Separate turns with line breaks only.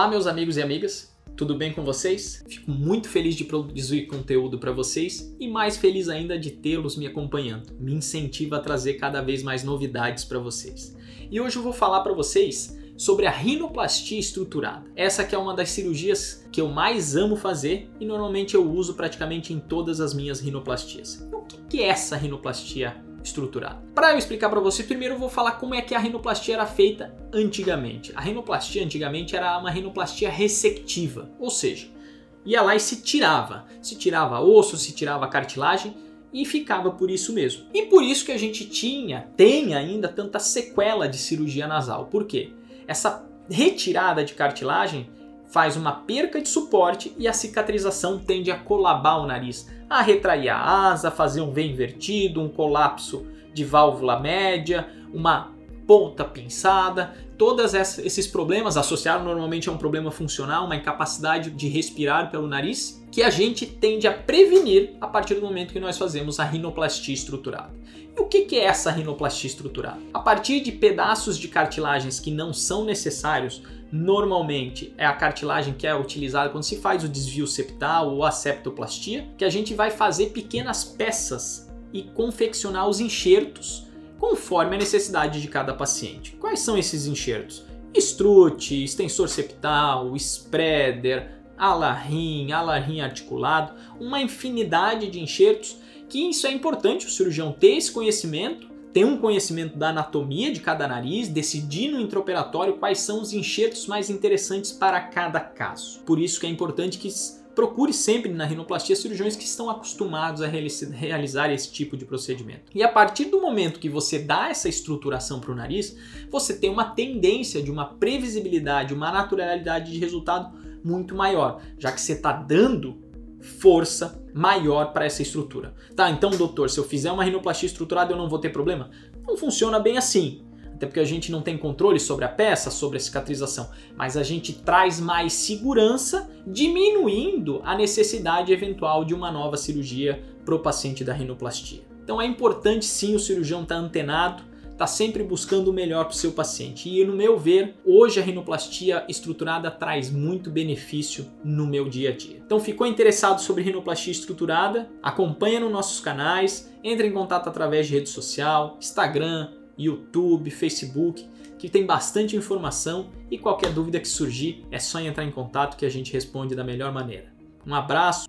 Olá, meus amigos e amigas, tudo bem com vocês? Fico muito feliz de produzir conteúdo para vocês e mais feliz ainda de tê-los me acompanhando. Me incentiva a trazer cada vez mais novidades para vocês. E hoje eu vou falar para vocês sobre a rinoplastia estruturada. Essa que é uma das cirurgias que eu mais amo fazer e normalmente eu uso praticamente em todas as minhas rinoplastias. O que é essa rinoplastia estruturada? Para eu explicar para você, primeiro eu vou falar como é que a rinoplastia era feita antigamente. A rinoplastia antigamente era uma rinoplastia ressectiva, ou seja, ia lá e se tirava, se tirava osso, se tirava cartilagem e ficava por isso mesmo. E por isso que a gente tinha, tem ainda tanta sequela de cirurgia nasal. Por quê? Essa retirada de cartilagem faz uma perca de suporte e a cicatrização tende a colabar o nariz, a retrair a asa, fazer um V invertido, um colapso de válvula média, uma ponta pinçada, todos esses problemas associados normalmente a um problema funcional, uma incapacidade de respirar pelo nariz, que a gente tende a prevenir a partir do momento que nós fazemos a rinoplastia estruturada. E o que é essa rinoplastia estruturada? A partir de pedaços de cartilagens que não são necessários, normalmente é a cartilagem que é utilizada quando se faz o desvio septal ou a septoplastia, que a gente vai fazer pequenas peças e confeccionar os enxertos conforme a necessidade de cada paciente. Quais são esses enxertos? Strut, extensor septal, spreader, alarrim, alarrim articulado, uma infinidade de enxertos que isso é importante o cirurgião ter esse conhecimento, ter um conhecimento da anatomia de cada nariz, decidir no intraoperatório quais são os enxertos mais interessantes para cada caso. Por isso que é importante que procure sempre na rinoplastia cirurgiões que estão acostumados a realizar esse tipo de procedimento. E a partir do momento que você dá essa estruturação para o nariz, você tem uma tendência de uma previsibilidade, uma naturalidade de resultado muito maior, já que você está dando força maior para essa estrutura. Tá, então, doutor, se eu fizer uma rinoplastia estruturada eu não vou ter problema? Não funciona bem assim. Até porque a gente não tem controle sobre a peça, sobre a cicatrização, mas a gente traz mais segurança, diminuindo a necessidade eventual de uma nova cirurgia para o paciente da rinoplastia. Então é importante sim o cirurgião estar tá antenado está sempre buscando o melhor para o seu paciente. E no meu ver, hoje a rinoplastia estruturada traz muito benefício no meu dia a dia. Então ficou interessado sobre rinoplastia estruturada? Acompanha nos nossos canais, entre em contato através de rede social, Instagram, YouTube, Facebook, que tem bastante informação e qualquer dúvida que surgir é só entrar em contato que a gente responde da melhor maneira. Um abraço